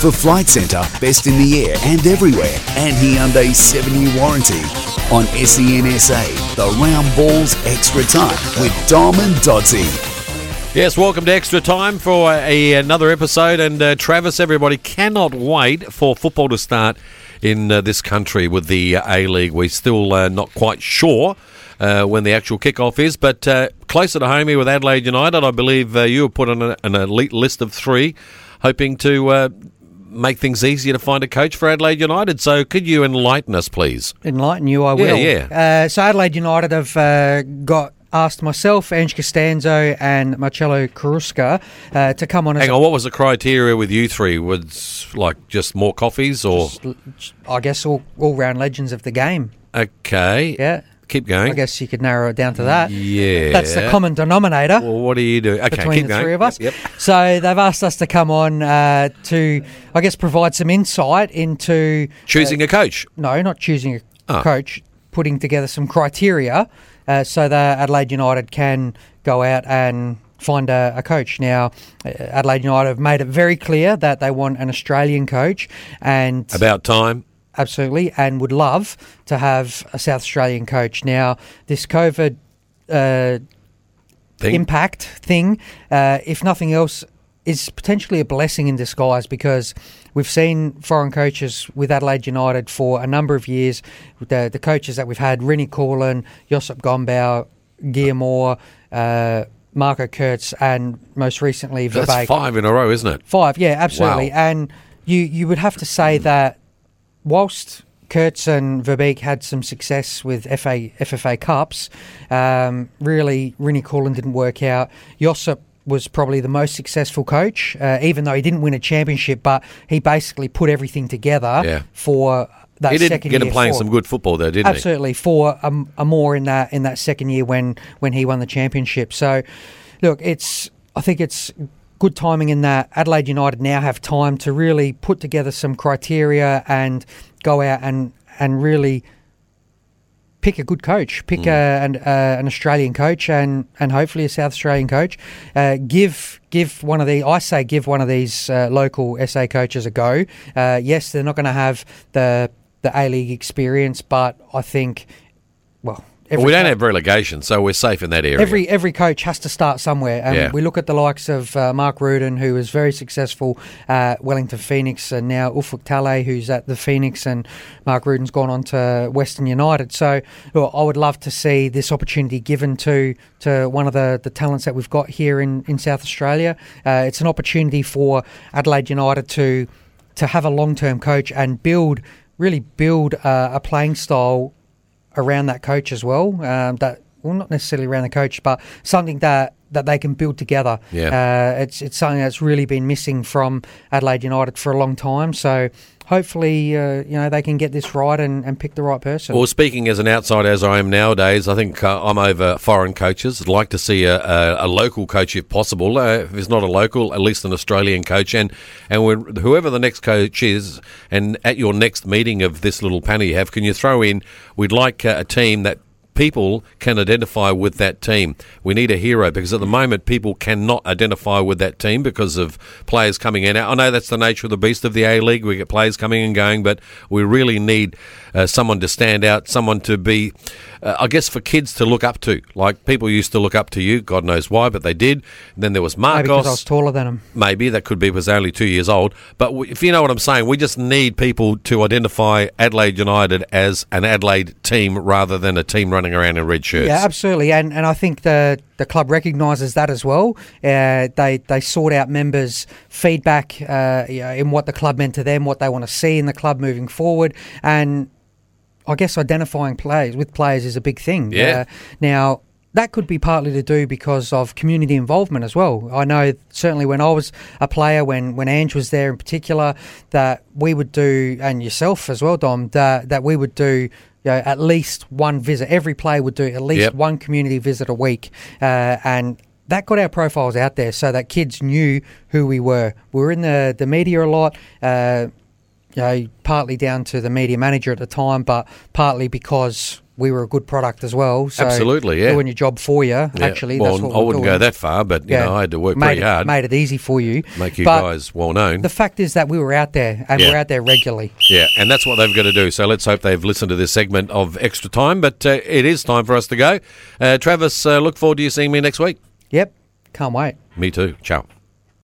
For Flight Centre, best in the air and everywhere, and Hyundai 7-year warranty. On SEN SA, the round balls extra time with Dom and Dodsey. Yes, welcome to Extra Time for a, another episode. And uh, Travis, everybody cannot wait for football to start in uh, this country with the uh, A League. We're still uh, not quite sure uh, when the actual kickoff is, but uh, closer to home here with Adelaide United, I believe you have put on a, an elite list of three, hoping to make things easier to find a coach for Adelaide United. So, could you enlighten us, please? Enlighten you, I will. Yeah, Uh, so Adelaide United have uh, got asked myself, Ange Costanzo, and Marcello Caruska uh, to come on as Hang on, what was the criteria with you three? Was like just more coffees or I guess all all round legends of the game. okay? Yeah, keep going. I guess you could narrow it down to that. Yeah, That's the common denominator. Well, what do you do? Okay, between keep the going. three of us. Yep. yep. So they've asked us to come on uh, to, I guess, provide some insight into Choosing a coach. no, not choosing a Oh. coach, putting together some criteria uh, so that Adelaide United can go out and find a, a coach. Now, uh, Adelaide United have made it very clear that they want an Australian coach and About time. Absolutely and would love to have a South Australian coach. Now, this COVID uh, Thing. impact thing, uh, if nothing else, is potentially a blessing in disguise because we've seen foreign coaches with Adelaide United for a number of years. The, the coaches that we've had, Rini Coolen, Josep Gombau, Guillemore, uh, Marco Kurz, and most recently That's five in a row, isn't it? Five, yeah, absolutely. Wow. And you you would have to say that whilst Kurz and Verbeek had some success with FA FFA Cups, um, really Rini Coolen didn't work out. Josep was probably the most successful coach, uh, even though he didn't win a championship, but he basically put everything together Yeah. for that He did second get him playing forward. some good football there, didn't he? Absolutely, for a, a more in that in that second year when when he won the championship. So, look, it's I think it's good timing in that Adelaide United now have time to really put together some criteria and go out and and really pick a good coach, pick Mm. a, an, uh, an Australian coach, and and hopefully a South Australian coach. Uh, give give one of the I say give one of these uh, local SA coaches a go. Uh, yes, they're not going to have the the A League experience, but I think well. Well, we don't have relegation, so we're safe in that area. Every every coach has to start somewhere, and Yeah. we look at the likes of uh, Mark Rudan, who was very successful at Wellington Phoenix, and now Ufuk Talay, who's at the Phoenix, and Mark Rudan's gone on to Western United. So well, I would love to see this opportunity given to to one of the, the talents that we've got here in, in South Australia. Uh, it's an opportunity for Adelaide United to to have a long term coach and build really build uh, a playing style around that coach as well. Um, that well, not necessarily around the coach, but something that that they can build together. Yeah. Uh, it's it's something that's really been missing from Adelaide United for a long time. So hopefully, uh, you know, they can get this right and, and pick the right person. Well, speaking as an outsider as I am nowadays, I think uh, I'm over foreign coaches. I'd like to see a, a, a local coach if possible. Uh, if it's not a local, at least an Australian coach. And and when, whoever the next coach is, and at your next meeting of this little panel you have, can you throw in? We'd like uh, a team that people can identify with that team. We need a hero because at the moment people cannot identify with that team because of players coming in. I know that's the nature of the beast of the A League. We get players coming and going, but we really need uh, someone to stand out, someone to be, uh, I guess, for kids to look up to. Like people used to look up to you, God knows why, but they did. And then there was Marcos. Maybe because I was taller than him. Maybe that could be because only two years old. But w- if you know what I'm saying, we just need people to identify Adelaide United as an Adelaide team rather than a team running around in red shirts. Yeah, absolutely, and and I think the the club recognises that as well. Uh, they they sort out members' feedback uh, you know, in what the club meant to them, what they want to see in the club moving forward, and I guess identifying players with players is a big thing. Yeah. Uh, now. That could be partly to do because of community involvement as well. I know certainly when I was a player, when when Ange was there in particular, that we would do, and yourself as well, Dom, that, that we would do you know, at least one visit. Every player would do at least Yep. one community visit a week, uh, and that got our profiles out there so that kids knew who we were. We were in the the media a lot. Uh, you know, partly down to the media manager at the time, but partly because we were a good product as well. So Absolutely, yeah. doing your job for you. Yeah, Actually, well, that's what I wouldn't doing. go that far, but you know, I had to work made pretty it, hard, Made it easy for you. make you But guys well known. The fact is that we were out there and Yeah. we're out there regularly. Yeah, and that's what they've got to do. So let's hope they've listened to this segment of extra time. But uh, it is time for us to go. Uh, Travis, uh, look forward to you seeing me next week. Yep, can't wait. Me too. Ciao.